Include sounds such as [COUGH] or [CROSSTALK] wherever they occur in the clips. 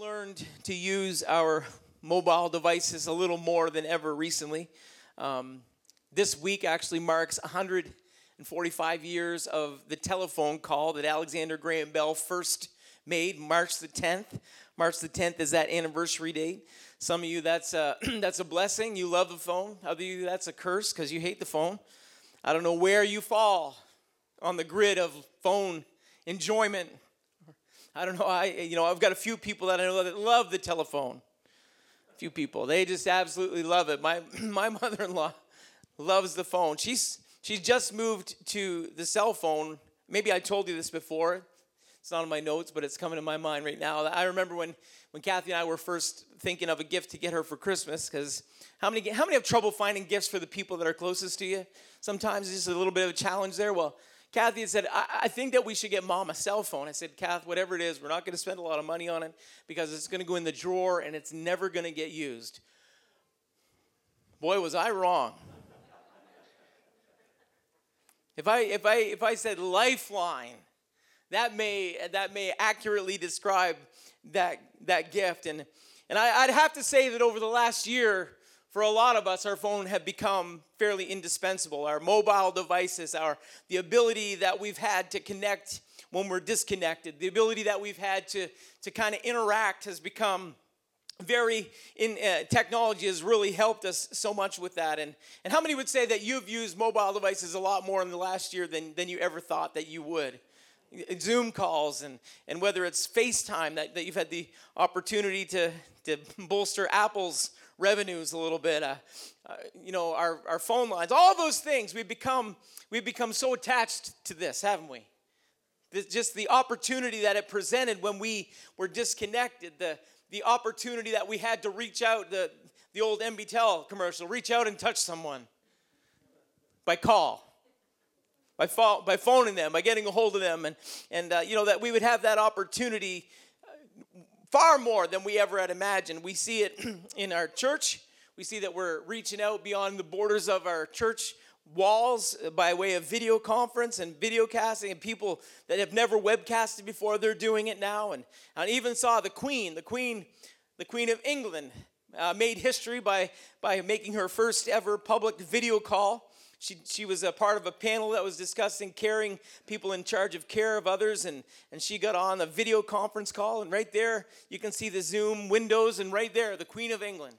learned to use our mobile devices a little more than ever recently. Um, this week actually marks 145 years of the telephone call that Alexander Graham Bell first made, March the 10th. March the 10th is that anniversary date. Some of you, that's a, [CLEARS THROAT] that's a blessing. You love the phone. Other you, that's a curse because you hate the phone. I don't know where you fall on the grid of phone enjoyment. I don't know. I you know I've got a few people that I know that love the telephone. A few people they just absolutely love it. My [CLEARS THROAT] my mother-in-law loves the phone. She's she's just moved to the cell phone. Maybe I told you this before. It's not in my notes, but it's coming to my mind right now. I remember when when Kathy and I were first thinking of a gift to get her for Christmas because how many how many have trouble finding gifts for the people that are closest to you? Sometimes it's just a little bit of a challenge there. Well, Kathy had said, I, I, think that we should get mom a cell phone. I said, Kath, whatever it is, we're not going to spend a lot of money on it because it's going to go in the drawer and it's never going to get used. Boy, was I wrong. if I if I if I said lifeline, that may that may accurately describe that that gift. And and I, I'd have to say that over the last year, for a lot of us, our phone have become fairly indispensable. Our mobile devices, our the ability that we've had to connect when we're disconnected, the ability that we've had to to kind of interact has become very in uh, technology has really helped us so much with that and and how many would say that you've used mobile devices a lot more in the last year than than you ever thought that you would zoom calls and and whether it's facetime that, that you've had the opportunity to to bolster apple's revenues a little bit, uh, uh, you know, our, our phone lines, all those things. We've become, we've become so attached to this, haven't we? This, just the opportunity that it presented when we were disconnected, the, the opportunity that we had to reach out, the, the old NBTEL commercial, reach out and touch someone by call. By, phone, by phoning them, by getting a hold of them, and, and uh, you know, that we would have that opportunity far more than we ever had imagined. We see it [CLEARS THROAT] in our church. We see that we're reaching out beyond the borders of our church walls by way of video conference and video casting and people that have never webcasted before they're doing it now and i even saw the queen the queen the queen of england uh, made history by by making her first ever public video call she, she was a part of a panel that was discussing caring people in charge of care of others, and, and she got on a video conference call. And right there, you can see the Zoom windows, and right there, the Queen of England,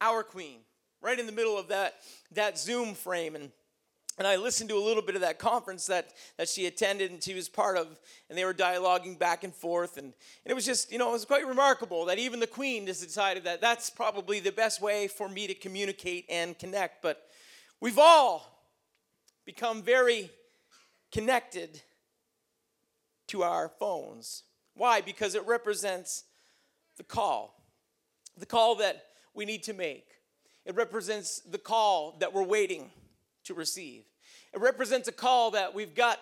our Queen, right in the middle of that, that Zoom frame. And, and I listened to a little bit of that conference that, that she attended and she was part of, and they were dialoguing back and forth. And, and it was just, you know, it was quite remarkable that even the Queen just decided that that's probably the best way for me to communicate and connect. But We've all become very connected to our phones. Why? Because it represents the call, the call that we need to make. It represents the call that we're waiting to receive. It represents a call that we've got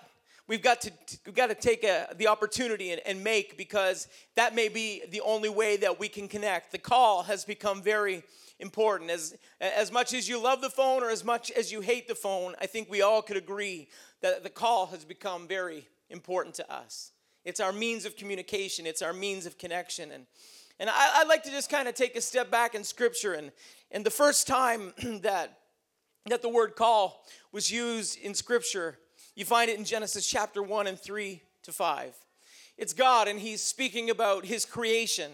we've got to we've got to take a, the opportunity and, and make because that may be the only way that we can connect. The call has become very important. As, as much as you love the phone or as much as you hate the phone, I think we all could agree that the call has become very important to us. It's our means of communication, it's our means of connection. And, and I, would like to just kind of take a step back in Scripture. And, and the first time [CLEARS THROAT] that, that the word call was used in Scripture, you find it in Genesis chapter 1 and 3 to 5. It's God, and He's speaking about His creation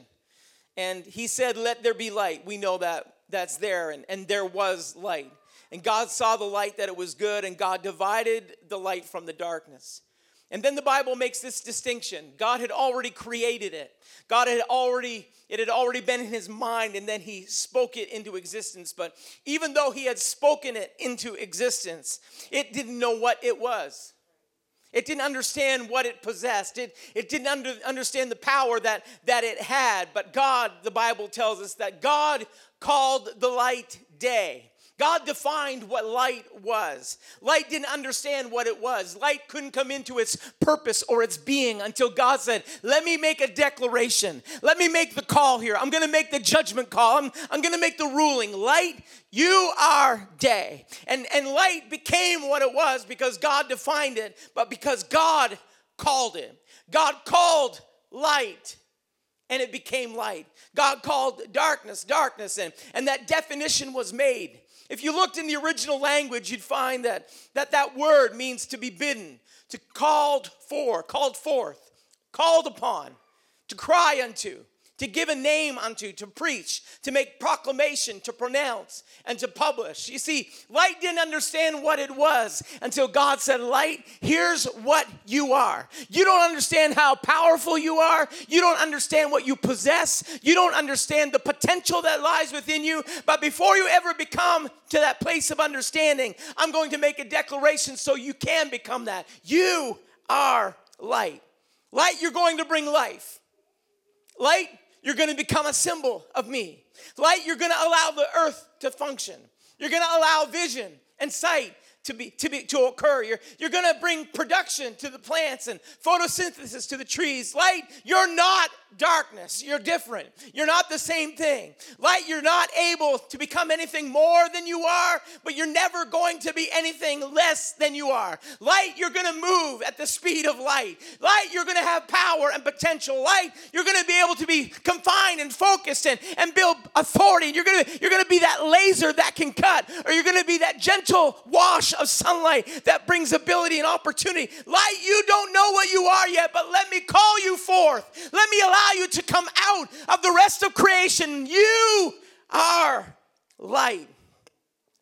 and he said, Let there be light. We know that that's there, and, and there was light. And God saw the light that it was good, and God divided the light from the darkness. And then the Bible makes this distinction. God had already created it. God had already, it had already been in his mind, and then he spoke it into existence. But even though he had spoken it into existence, it didn't know what it was. It didn't understand what it possessed. It, it didn't under, understand the power that, that it had. But God, the Bible tells us that God called the light day. God defined what light was. Light didn't understand what it was. Light couldn't come into its purpose or its being until God said, Let me make a declaration. Let me make the call here. I'm going to make the judgment call. I'm, I'm going to make the ruling. Light, you are day. And, and light became what it was because God defined it, but because God called it. God called light and it became light. God called darkness darkness, and, and that definition was made. If you looked in the original language, you'd find that that, that word means to be bidden, to called for, called forth, called upon, to cry unto to give a name unto, to preach, to make proclamation, to pronounce, and to publish. You see, light didn't understand what it was until God said, Light, here's what you are. You don't understand how powerful you are. You don't understand what you possess. You don't understand the potential that lies within you. But before you ever become to that place of understanding, I'm going to make a declaration so you can become that. You are light. Light, you're going to bring life. Light, you're going to become a symbol of me. Light, you're going to allow the earth to function. You're going to allow vision and sight to be to be to occur. You're you're gonna bring production to the plants and photosynthesis to the trees. Light, you're not darkness. You're different. You're not the same thing. Light, you're not able to become anything more than you are, but you're never going to be anything less than you are. Light, you're going to move at the speed of light. Light, you're going to have power and potential. Light, you're going to be able to be confined and focused and, and build authority. You're going to you're going to be that laser that can cut, or you're going to be that gentle wash of sunlight that brings ability and opportunity. Light, you don't know what you are yet, but let me call you forth. Let me allow you to come out of the rest of creation. You are light.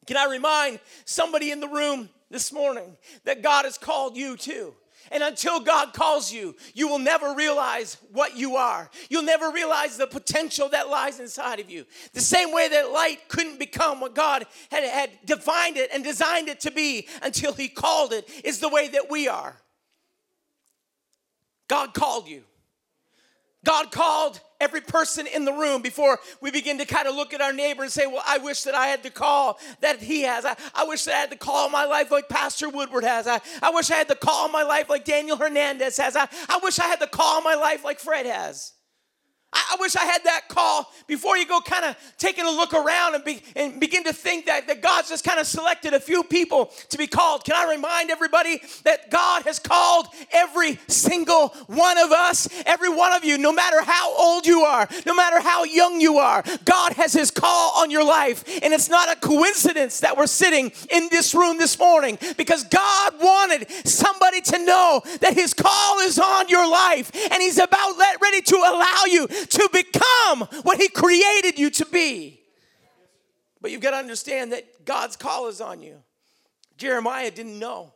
Can I remind somebody in the room this morning that God has called you too? And until God calls you, you will never realize what you are. You'll never realize the potential that lies inside of you. The same way that light couldn't become what God had, had defined it and designed it to be until He called it, is the way that we are. God called you. God called every person in the room before we begin to kind of look at our neighbor and say, Well, I wish that I had the call that he has. I, I wish that I had the call in my life like Pastor Woodward has. I, I wish I had the call in my life like Daniel Hernandez has. I, I wish I had the call in my life like Fred has. I, wish I had that call before you go kind of taking a look around and, be, and begin to think that, that God's just kind of selected a few people to be called. Can I remind everybody that God has called every single one of us, every one of you, no matter how old you are, no matter how young you are, God has His call on your life. And it's not a coincidence that we're sitting in this room this morning because God wanted somebody to know that His call is on your life and He's about ready to allow you to become what He created you to be. But you've got to understand that God's call is on you. Jeremiah didn't know.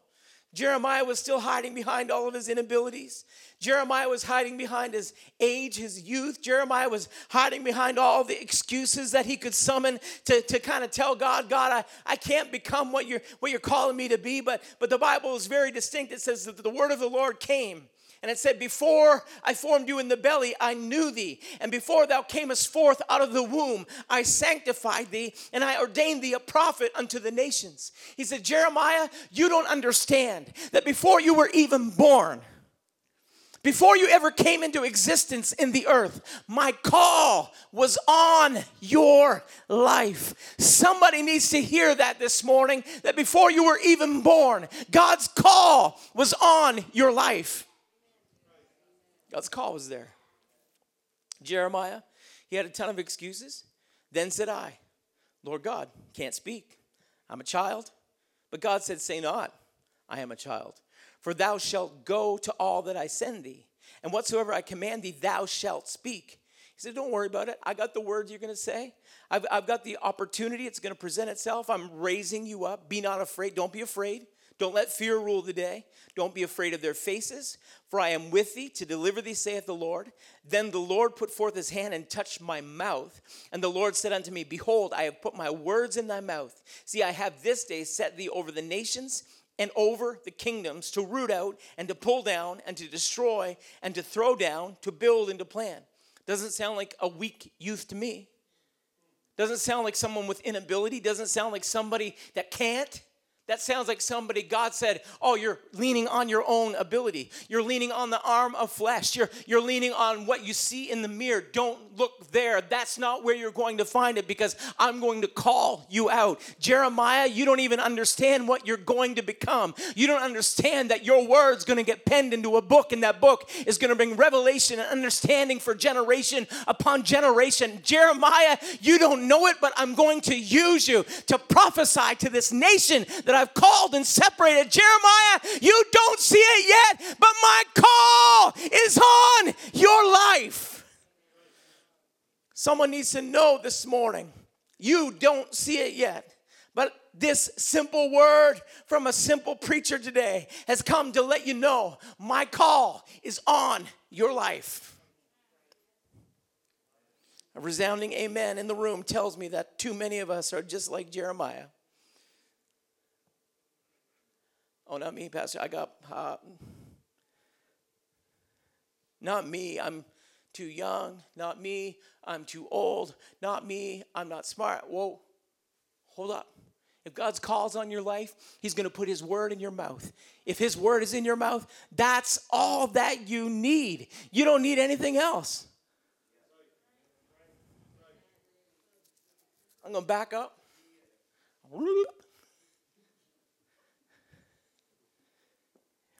Jeremiah was still hiding behind all of his inabilities. Jeremiah was hiding behind his age, his youth. Jeremiah was hiding behind all the excuses that he could summon to, to kind of tell God, God, I, I can't become what you're, what you're calling me to be. But, but the Bible is very distinct. It says that the word of the Lord came and it said, Before I formed you in the belly, I knew thee. And before thou camest forth out of the womb, I sanctified thee, and I ordained thee a prophet unto the nations. He said, Jeremiah, you don't understand that before you were even born, before you ever came into existence in the earth, my call was on your life. Somebody needs to hear that this morning that before you were even born, God's call was on your life. God's call was there. Jeremiah, he had a ton of excuses. Then said I, Lord God, can't speak. I'm a child. But God said, Say not, I am a child. For thou shalt go to all that I send thee, and whatsoever I command thee, thou shalt speak. He said, Don't worry about it. I got the words you're going to say. I've, I've got the opportunity. It's going to present itself. I'm raising you up. Be not afraid. Don't be afraid. Don't let fear rule the day. Don't be afraid of their faces, for I am with thee to deliver thee, saith the Lord. Then the Lord put forth his hand and touched my mouth. And the Lord said unto me, Behold, I have put my words in thy mouth. See, I have this day set thee over the nations and over the kingdoms to root out and to pull down and to destroy and to throw down, to build and to plan. Doesn't sound like a weak youth to me. Doesn't sound like someone with inability. Doesn't sound like somebody that can't. That sounds like somebody God said, Oh, you're leaning on your own ability. You're leaning on the arm of flesh. You're, you're leaning on what you see in the mirror. Don't look there. That's not where you're going to find it because I'm going to call you out. Jeremiah, you don't even understand what you're going to become. You don't understand that your word's going to get penned into a book, and that book is going to bring revelation and understanding for generation upon generation. Jeremiah, you don't know it, but I'm going to use you to prophesy to this nation that I've called and separated. Jeremiah, you don't see it yet, but my call is on your life. Someone needs to know this morning. You don't see it yet, but this simple word from a simple preacher today has come to let you know my call is on your life. A resounding amen in the room tells me that too many of us are just like Jeremiah. Oh, not me, Pastor. I got uh, Not me. I'm too young. Not me. I'm too old. Not me. I'm not smart. Whoa, hold up. If God's calls on your life, He's going to put His word in your mouth. If His word is in your mouth, that's all that you need. You don't need anything else. I'm going to back up.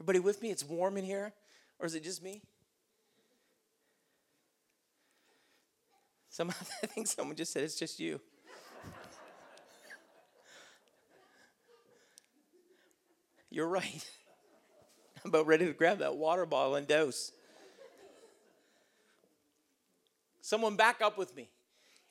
Everybody with me? It's warm in here? Or is it just me? Some, [LAUGHS] I think someone just said it's just you. You're right. [LAUGHS] I'm about ready to grab that water bottle and dose. Someone back up with me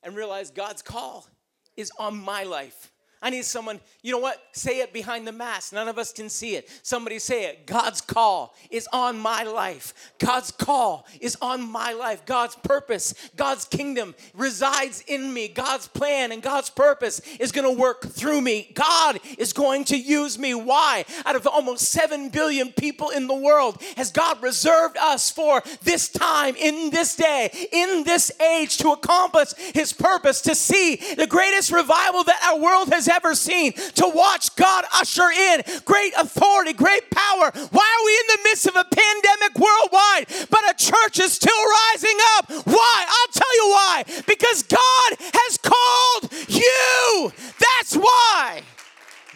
and realize God's call is on my life. I need someone, you know what? Say it behind the mask. None of us can see it. Somebody say it. God's call is on my life. God's call is on my life. God's purpose, God's kingdom resides in me. God's plan and God's purpose is going to work through me. God is going to use me. Why? Out of almost 7 billion people in the world, has God reserved us for this time, in this day, in this age to accomplish His purpose, to see the greatest revival that our world has ever seen, to watch God usher in great authority, great power. Why are we in the midst of a pandemic worldwide, but a church is still rising up? Why? I'll tell you why. Because God has called you. That's why.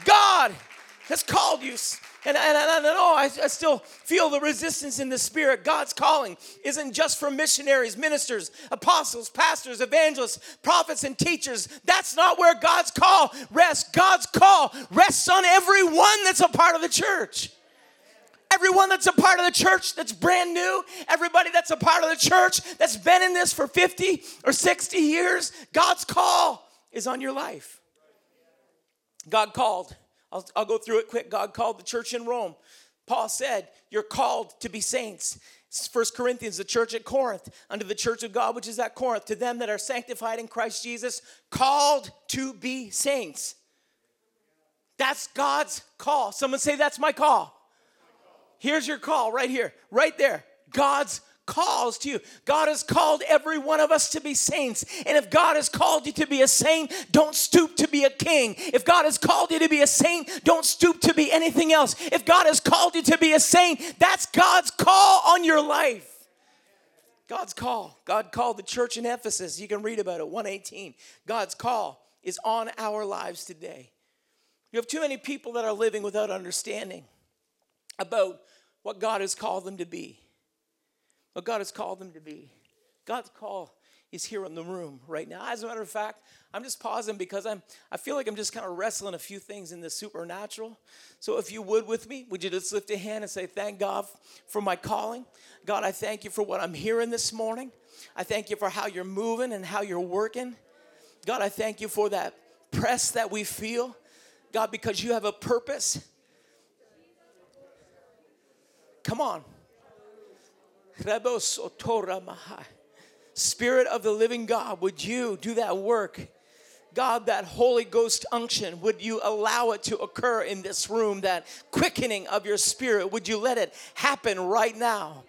God has called you. And, and, I know I, I still feel the resistance in the spirit. God's calling isn't just for missionaries, ministers, apostles, pastors, evangelists, prophets, and teachers. That's not where God's call rests. God's call rests on everyone that's a part of the church. Everyone that's a part of the church that's brand new, everybody that's a part of the church that's been in this for 50 or 60 years, God's call is on your life. God called I'll, I'll go through it quick. God called the church in Rome. Paul said, You're called to be saints. First Corinthians, the church at Corinth, under the church of God, which is at Corinth, to them that are sanctified in Christ Jesus, called to be saints. That's God's call. Someone say, That's my call. Here's your call right here, right there. God's calls to you. God has called every one of us to be saints. And if God has called you to be a saint, don't stoop to be a king. If God has called you to be a saint, don't stoop to be anything else. If God has called you to be a saint, that's God's call on your life. God's call. God called the church in Ephesus. You can read about it, 118. God's call is on our lives today. You have too many people that are living without understanding about what God has called them to be what God has called them to be. God's call is here in the room right now. As a matter of fact, I'm just pausing because I'm I feel like I'm just kind of wrestling a few things in the supernatural. So if you would with me, would you just lift a hand and say, Thank God for my calling? God, I thank you for what I'm hearing this morning. I thank you for how you're moving and how you're working. God, I thank you for that press that we feel. God, because you have a purpose. Come on. Spirit of the living God, would you do that work? God, that Holy Ghost unction, would you allow it to occur in this room? That quickening of your spirit, would you let it happen right now?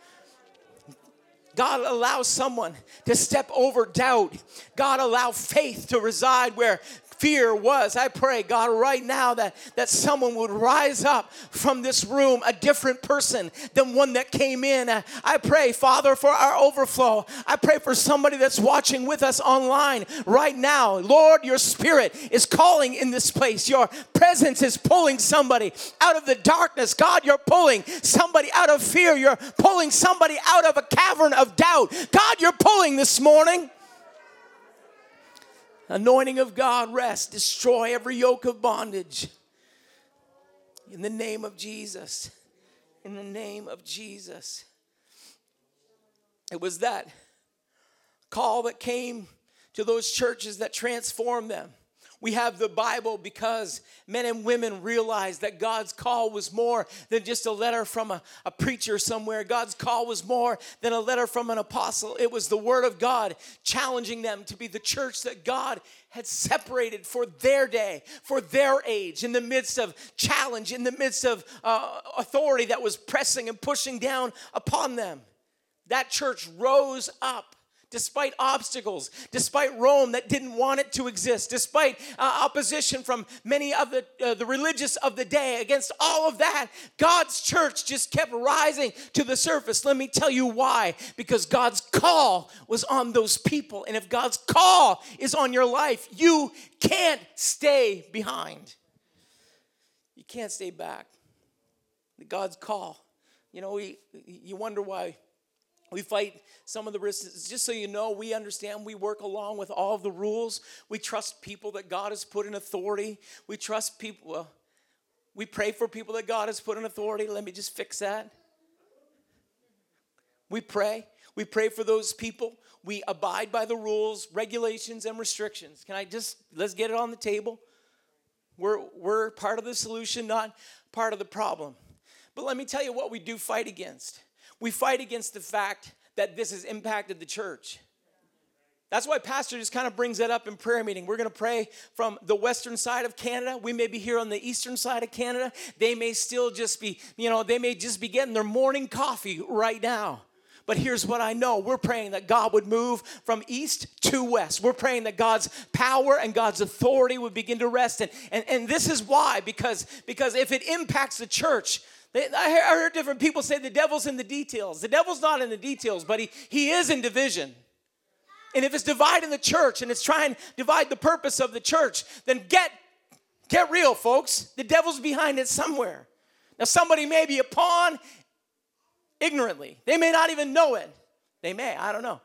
God allow someone to step over doubt. God allow faith to reside where fear was. I pray, God, right now that, that someone would rise up from this room a different person than one that came in. Uh, I pray, Father, for our overflow. I pray for somebody that's watching with us online right now. Lord, your spirit is calling in this place. Your presence is pulling somebody out of the darkness. God, you're pulling somebody out of fear. You're pulling somebody out of a cavern of doubt. God, you're pulling this morning. Anointing of God, rest, destroy every yoke of bondage. In the name of Jesus. In the name of Jesus. It was that call that came to those churches that transformed them. We have the Bible because men and women realized that God's call was more than just a letter from a, a, preacher somewhere. God's call was more than a letter from an apostle. It was the Word of God challenging them to be the church that God had separated for their day, for their age, in the midst of challenge, in the midst of uh, authority that was pressing and pushing down upon them. That church rose up despite obstacles, despite Rome that didn't want it to exist, despite uh, opposition from many of the, uh, the religious of the day, against all of that, God's church just kept rising to the surface. Let me tell you why. Because God's call was on those people. And if God's call is on your life, you can't stay behind. You can't stay back. God's call. You know, we, you wonder why we fight some of the risks. Just so you know, we understand we work along with all of the rules. We trust people that God has put in authority. We trust people. Well, we pray for people that God has put in authority. Let me just fix that. We pray. We pray for those people. We abide by the rules, regulations, and restrictions. Can I just, let's get it on the table? We're, we're part of the solution, not part of the problem. But let me tell you what we do fight against. We fight against the fact that this has impacted the church. That's why Pastor just kind of brings that up in prayer meeting. We're going to pray from the western side of Canada. We may be here on the eastern side of Canada. They may still just be, you know, they may just be getting their morning coffee right now. But here's what I know we're praying that God would move from east to west. We're praying that God's power and God's authority would begin to rest. And, and, and this is why, because, because if it impacts the church, I heard different people say the devil's in the details. The devil's not in the details, but he, he is in division. And if it's dividing the church and it's trying to divide the purpose of the church, then get, get real, folks. The devil's behind it somewhere. Now, somebody may be a pawn ignorantly, they may not even know it. They may, I don't know.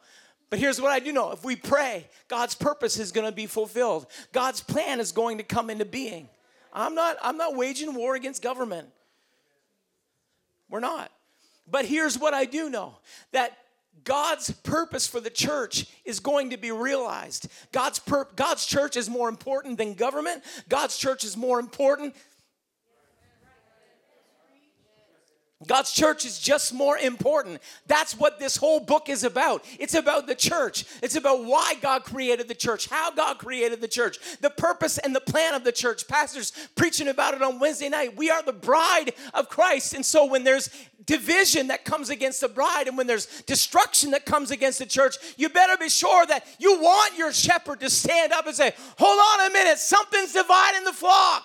But here's what I do know if we pray, God's purpose is going to be fulfilled, God's plan is going to come into being. I'm not, I'm not waging war against government. We're not. But here's what I do know that God's purpose for the church is going to be realized. God's, pur- God's church is more important than government. God's church is more important God's church is just more important. That's what this whole book is about. It's about the church. It's about why God created the church, how God created the church, the purpose and the plan of the church. Pastors preaching about it on Wednesday night. We are the bride of Christ. And so when there's division that comes against the bride and when there's destruction that comes against the church, you better be sure that you want your shepherd to stand up and say, Hold on a minute, something's dividing the flock.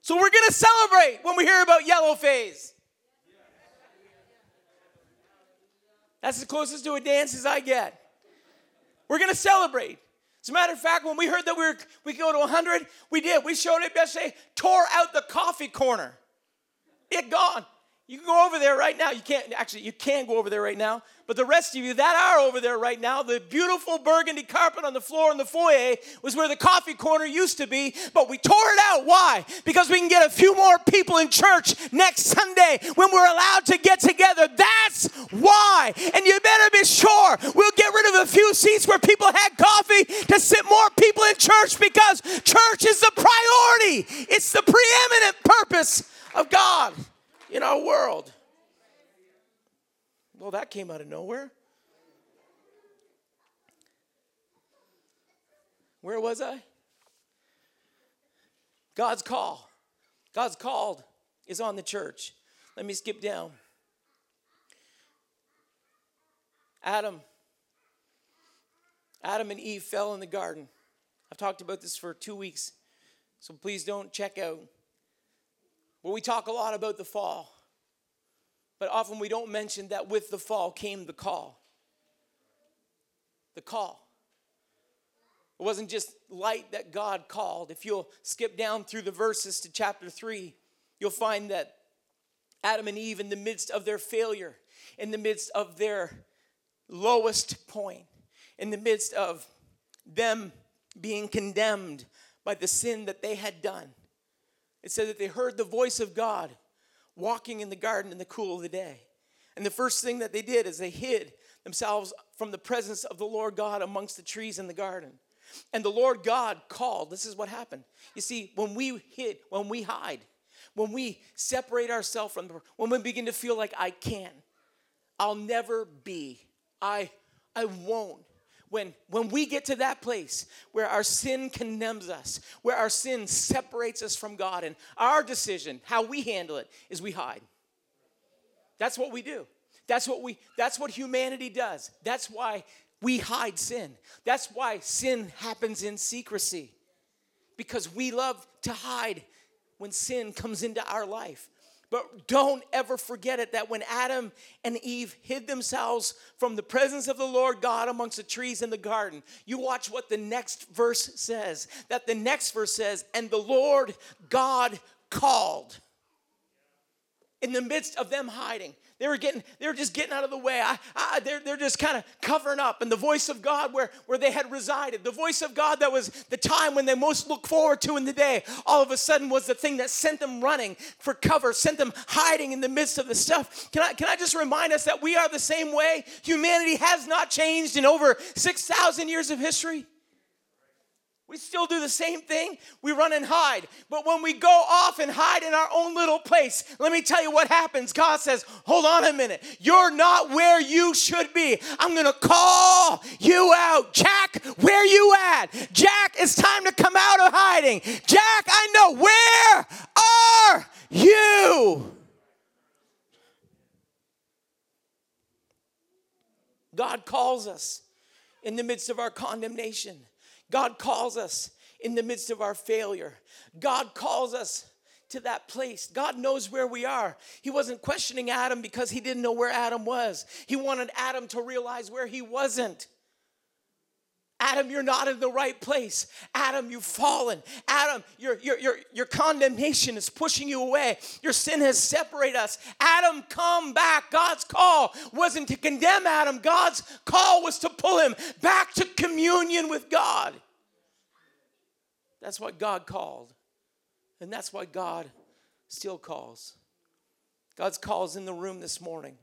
So we're going to celebrate when we hear about yellow phase. That's the closest to a dance as I get. We're gonna celebrate. As a matter of fact, when we heard that we were we could go to 100, we did. We showed up yesterday, tore out the coffee corner. It gone. You can go over there right now. You can't actually you can go over there right now. But the rest of you that are over there right now, the beautiful burgundy carpet on the floor in the foyer was where the coffee corner used to be, but we tore it out. Why? Because we can get a few more people in church next Sunday when we're allowed to get together. That's why. And you better be sure we'll get rid of a few seats where people had coffee to sit more people in church because church is the priority. It's the preeminent purpose of God in our world. Well, that came out of nowhere. Where was I? God's call. God's called is on the church. Let me skip down. Adam. Adam and Eve fell in the garden. I've talked about this for two weeks, so please don't check out. We talk a lot about the fall, but often we don't mention that with the fall came the call. The call. It wasn't just light that God called. If you'll skip down through the verses to chapter 3, you'll find that Adam and Eve, in the midst of their failure, in the midst of their lowest point, in the midst of them being condemned by the sin that they had done, it said that they heard the voice of God walking in the garden in the cool of the day. And the first thing that they did is they hid themselves from the presence of the Lord God amongst the trees in the garden. And the Lord God called. This is what happened. You see, when we hid, when we hide, when we separate ourselves from the, when we begin to feel like I can, I'll never be, I, I won't. When, when we get to that place where our sin condemns us, where our sin separates us from God, and our decision, how we handle it, is we hide. That's what we do. That's what we that's what humanity does. That's why we hide sin. That's why sin happens in secrecy. Because we love to hide when sin comes into our life. But don't ever forget it that when Adam and Eve hid themselves from the presence of the Lord God amongst the trees in the garden, you watch what the next verse says. That the next verse says, and the Lord God called in the midst of them hiding. They were getting, they were just getting out of the way. I, I, they're, they're just kind of covering up. And the voice of God where, where they had resided, the voice of God that was the time when they most looked forward to in the day, all of a sudden was the thing that sent them running for cover, sent them hiding in the midst of the stuff. Can I, can I just remind us that we are the same way? Humanity has not changed in over 6,000 years of history. We still do the same thing. We run and hide. But when we go off and hide in our own little place, let me tell you what happens. God says, Hold on a minute. You're not where you should be. I'm going to call you out. Jack, where you at? Jack, it's time to come out of hiding. Jack, I know. Where are you? God calls us in the midst of our condemnation. God calls us in the midst of our failure. God calls us to that place. God knows where we are. He wasn't questioning Adam because he didn't know where Adam was. He wanted Adam to realize where he wasn't. Adam, you're not in the right place. Adam, you've fallen. Adam, your, your, your, your condemnation is pushing you away. Your sin has separated us. Adam, come back. God's call wasn't to condemn Adam, God's call was to pull him back to communion with God. That's what God called. And that's why God still calls. God's call is in the room this morning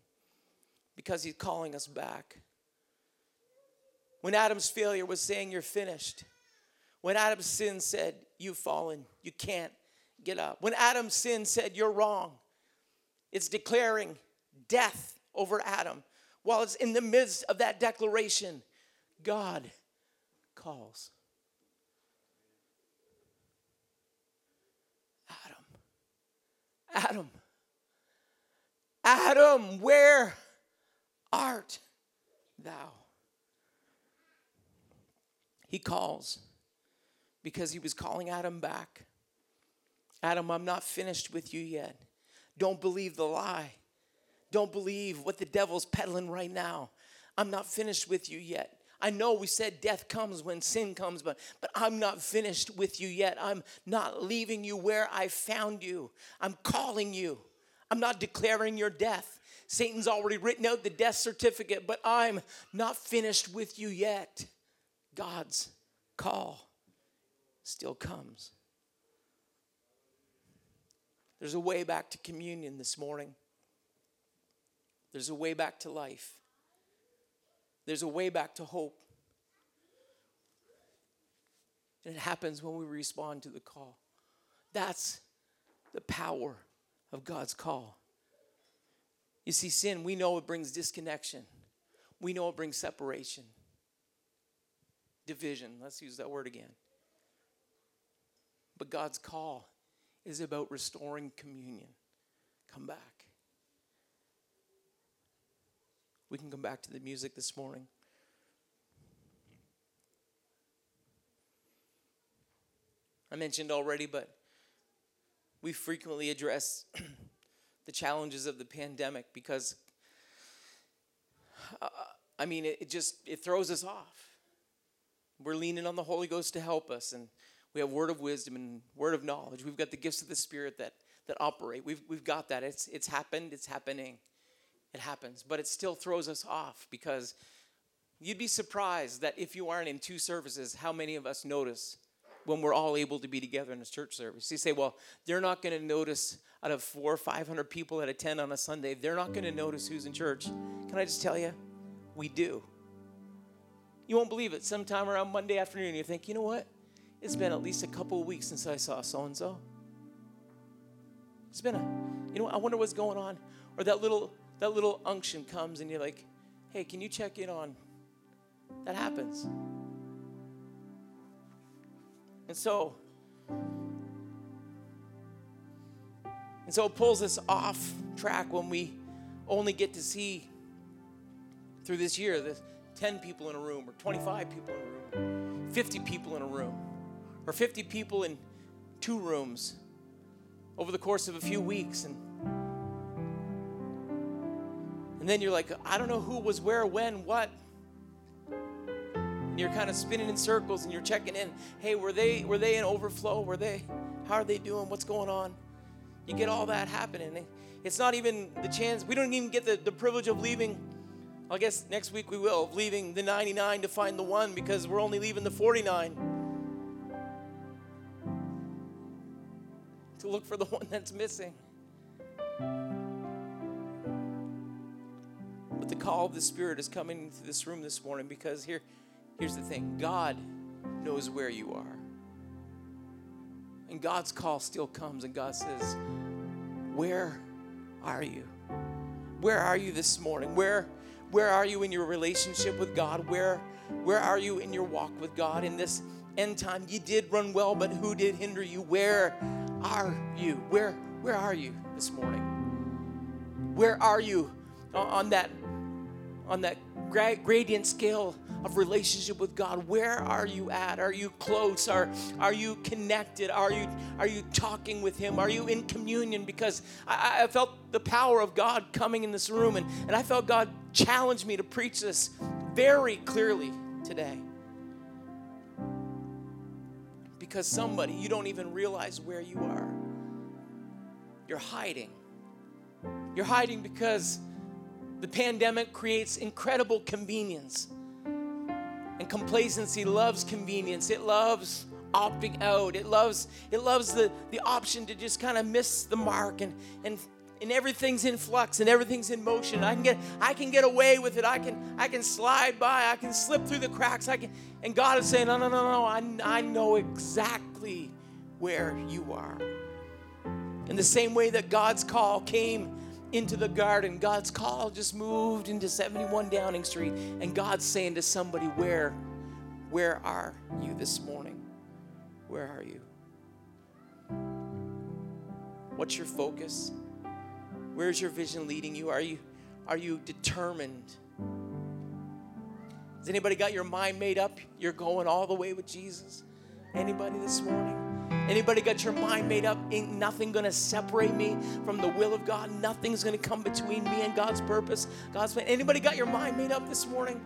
because He's calling us back. When Adam's failure was saying, You're finished. When Adam's sin said, You've fallen, you can't get up. When Adam's sin said, You're wrong, it's declaring death over Adam. While it's in the midst of that declaration, God calls. Adam, Adam, Adam, where art thou? He calls because he was calling Adam back. Adam, I'm not finished with you yet. Don't believe the lie. Don't believe what the devil's peddling right now. I'm not finished with you yet. I know we said death comes when sin comes, but, but I'm not finished with you yet. I'm not leaving you where I found you. I'm calling you. I'm not declaring your death. Satan's already written out the death certificate, but I'm not finished with you yet. God's call still comes. There's a way back to communion this morning. There's a way back to life. There's a way back to hope. And it happens when we respond to the call. That's the power of God's call. You see, sin, we know it brings disconnection, we know it brings separation division. Let's use that word again. But God's call is about restoring communion. Come back. We can come back to the music this morning. I mentioned already, but we frequently address [CLEARS THROAT] the challenges of the pandemic because uh, I mean it, it just it throws us off. We're leaning on the Holy Ghost to help us and we have word of wisdom and word of knowledge. We've got the gifts of the Spirit that that operate. We've we've got that. It's it's happened, it's happening. It happens, but it still throws us off because you'd be surprised that if you aren't in two services, how many of us notice when we're all able to be together in a church service. You say, well, they're not going to notice out of four or 500 people that attend on a Sunday, they're not going to notice who's in church. Can I just tell you? We do. You won't believe it. Sometime around Monday afternoon, you think, you know what? It's been at least a couple of weeks since I saw so and so. It's been a, you know, I wonder what's going on. Or that little that little unction comes and you're like, hey, can you check in on? That happens. And so, and so it pulls us off track when we only get to see through this year the 10 people in a room, or 25 people in a room, 50 people in a room, or 50 people in two rooms over the course of a few weeks. And, and then you're like, I don't know who was where, when, what. And you're kind of spinning in circles and you're checking in. Hey were they were they in overflow? Were they how are they doing? What's going on? You get all that happening. It's not even the chance we don't even get the, the privilege of leaving i guess next week we will leaving the 99 to find the one because we're only leaving the 49 to look for the one that's missing but the call of the spirit is coming into this room this morning because here Here's the thing God knows where you are. And God's call still comes, and God says, Where are you? Where are you this morning? Where, where are you in your relationship with God? Where, where are you in your walk with God in this end time? You did run well, but who did hinder you? Where are you? Where, where are you this morning? Where are you on that, on that gradient scale of relationship with God. Where are you at? Are you close? Are, are you connected? Are you, are you talking with Him? Are you in communion? Because I, I felt the power of God coming in this room, and, and I felt God challenge me to preach this very clearly today. Because somebody, you don't even realize where you are. You're hiding. You're hiding because the pandemic creates incredible convenience. And complacency loves convenience. It loves opting out. It loves it loves the, the option to just kind of miss the mark and and and everything's in flux and everything's in motion. I can get I can get away with it. I can I can slide by. I can slip through the cracks. I can and God is saying, "No, no, no, no. I I know exactly where you are." In the same way that God's call came into the garden. God's call just moved into 71 Downing Street. And God's saying to somebody, Where, where are you this morning? Where are you? What's your focus? Where's your vision leading you? Are you are you determined? Has anybody got your mind made up? You're going all the way with Jesus? Anybody this morning? Anybody got your mind made up? Ain't nothing gonna separate me from the will of God. Nothing's gonna come between me and God's purpose. God's plan. Anybody got your mind made up this morning?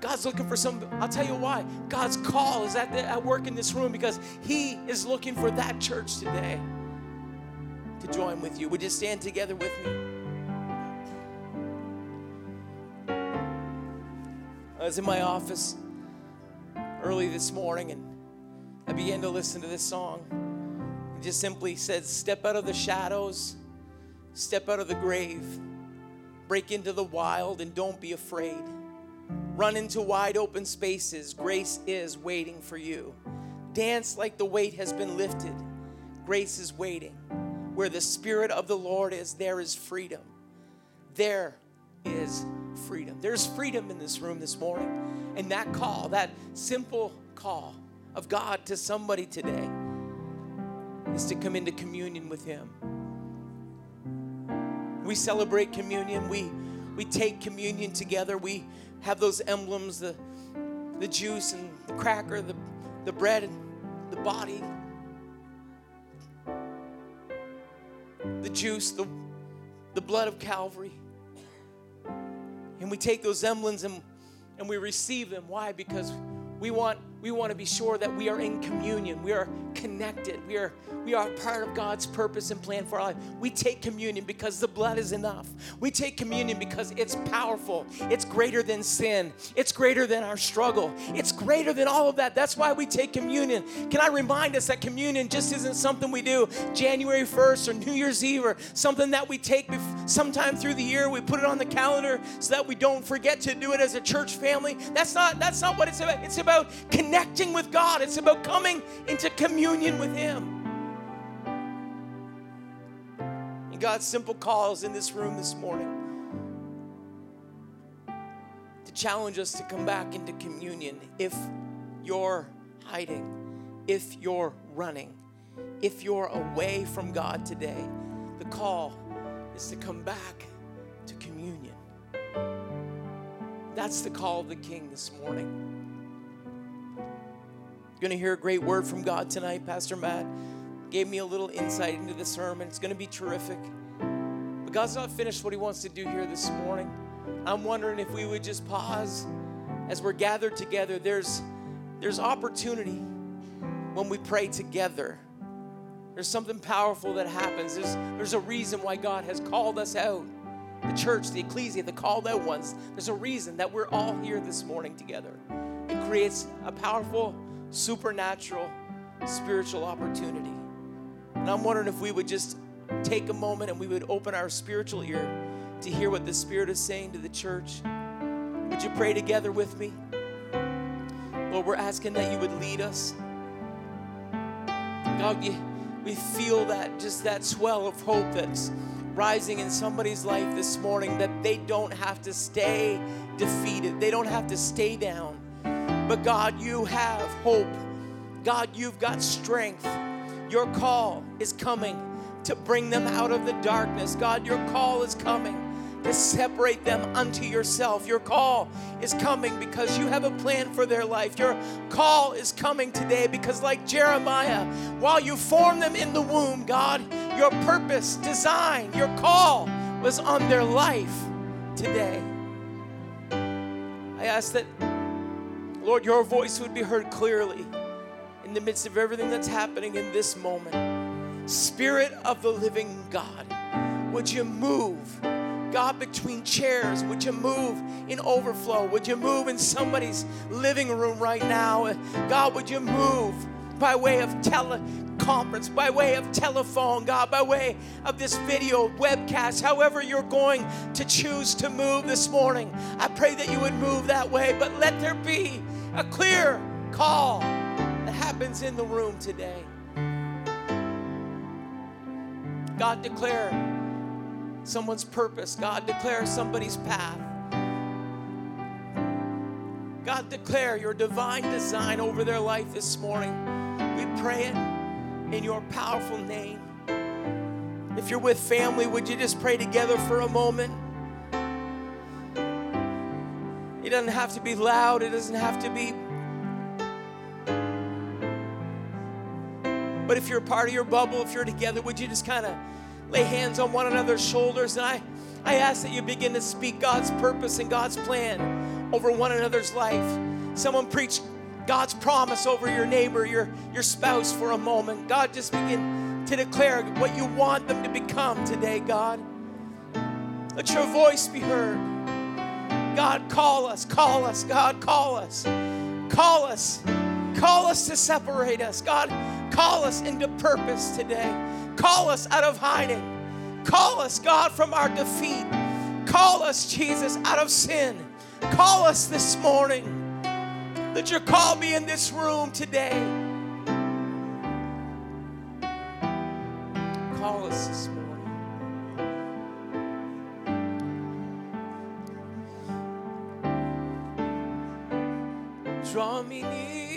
God's looking for some. I'll tell you why. God's call is at, the, at work in this room because He is looking for that church today to join with you. Would you stand together with me? I was in my office early this morning and I began to listen to this song. It just simply said, Step out of the shadows, step out of the grave, break into the wild, and don't be afraid. Run into wide open spaces. Grace is waiting for you. Dance like the weight has been lifted. Grace is waiting. Where the Spirit of the Lord is, there is freedom. There is freedom. There's freedom in this room this morning. And that call, that simple call, of God to somebody today is to come into communion with Him. We celebrate communion. We, we take communion together. We have those emblems the, the juice and the cracker, the, the bread and the body, the juice, the, the blood of Calvary. And we take those emblems and, and we receive them. Why? Because we want we want to be sure that we are in communion. We are connected. We are we are part of God's purpose and plan for our life. We take communion because the blood is enough. We take communion because it's powerful. It's greater than sin. It's greater than our struggle. It's greater than all of that. That's why we take communion. Can I remind us that communion just isn't something we do January 1st or New Year's Eve or something that we take sometime through the year. We put it on the calendar so that we don't forget to do it as a church family. That's not that's not what it's about. It's about connecting with God. It's about coming into communion with Him. And God's simple calls in this room this morning to challenge us to come back into communion if you're hiding, if you're running, if you're away from God today. The call is to come back to communion. That's the call of the King this morning. Going to hear a great word from God tonight. Pastor Matt gave me a little insight into the sermon. It's going to be terrific. But God's not finished what He wants to do here this morning. I'm wondering if we would just pause as we're gathered together. There's, there's opportunity when we pray together. There's something powerful that happens. There's, there's a reason why God has called us out. The church, the ecclesia, the called out ones. There's a reason that we're all here this morning together. It creates a powerful supernatural spiritual opportunity. And I'm wondering if we would just take a moment and we would open our spiritual ear to hear what the Spirit is saying to the church. Would you pray together with me? Lord, we're asking that you would lead us. God, we feel that just that swell of hope that's rising in somebody's life this morning that they don't have to stay defeated, they don't have to stay down but God, you have hope. God, you've got strength. Your call is coming to bring them out of the darkness. God, your call is coming to separate them unto yourself. Your call is coming because you have a plan for their life. Your call is coming today because, like Jeremiah, while you formed them in the womb, God, your purpose, design, your call was on their life today. I ask that Lord, your voice would be heard clearly in the midst of everything that's happening in this moment. Spirit of the living God, would you move? God, between chairs, would you move in overflow? Would you move in somebody's living room right now? God, would you move by way of teleconference, by way of telephone, God, by way of this video webcast, however you're going to choose to move this morning? I pray that you would move that way, but let there be a clear call that happens in the room today. God declare someone's purpose. God declare somebody's path. God declare your divine design over their life this morning. We pray it in your powerful name. If you're with family, would you just pray together for a moment? It doesn't have to be loud, it doesn't have to be. But if you're a part of your bubble, if you're together, would you just kind of lay hands on one another's shoulders? And I, I ask that you begin to speak God's purpose and God's plan over one another's life. Someone preach God's promise over your neighbor, your, your spouse for a moment. God, just begin to declare what you want them to become today, God. Let your voice be heard. God, call us, call us, God, call us. Call us. Call us to separate us. God, call us into purpose today. Call us out of hiding. Call us, God, from our defeat. Call us, Jesus, out of sin. Call us this morning. Let your call be in this room today. Call us Draw me near.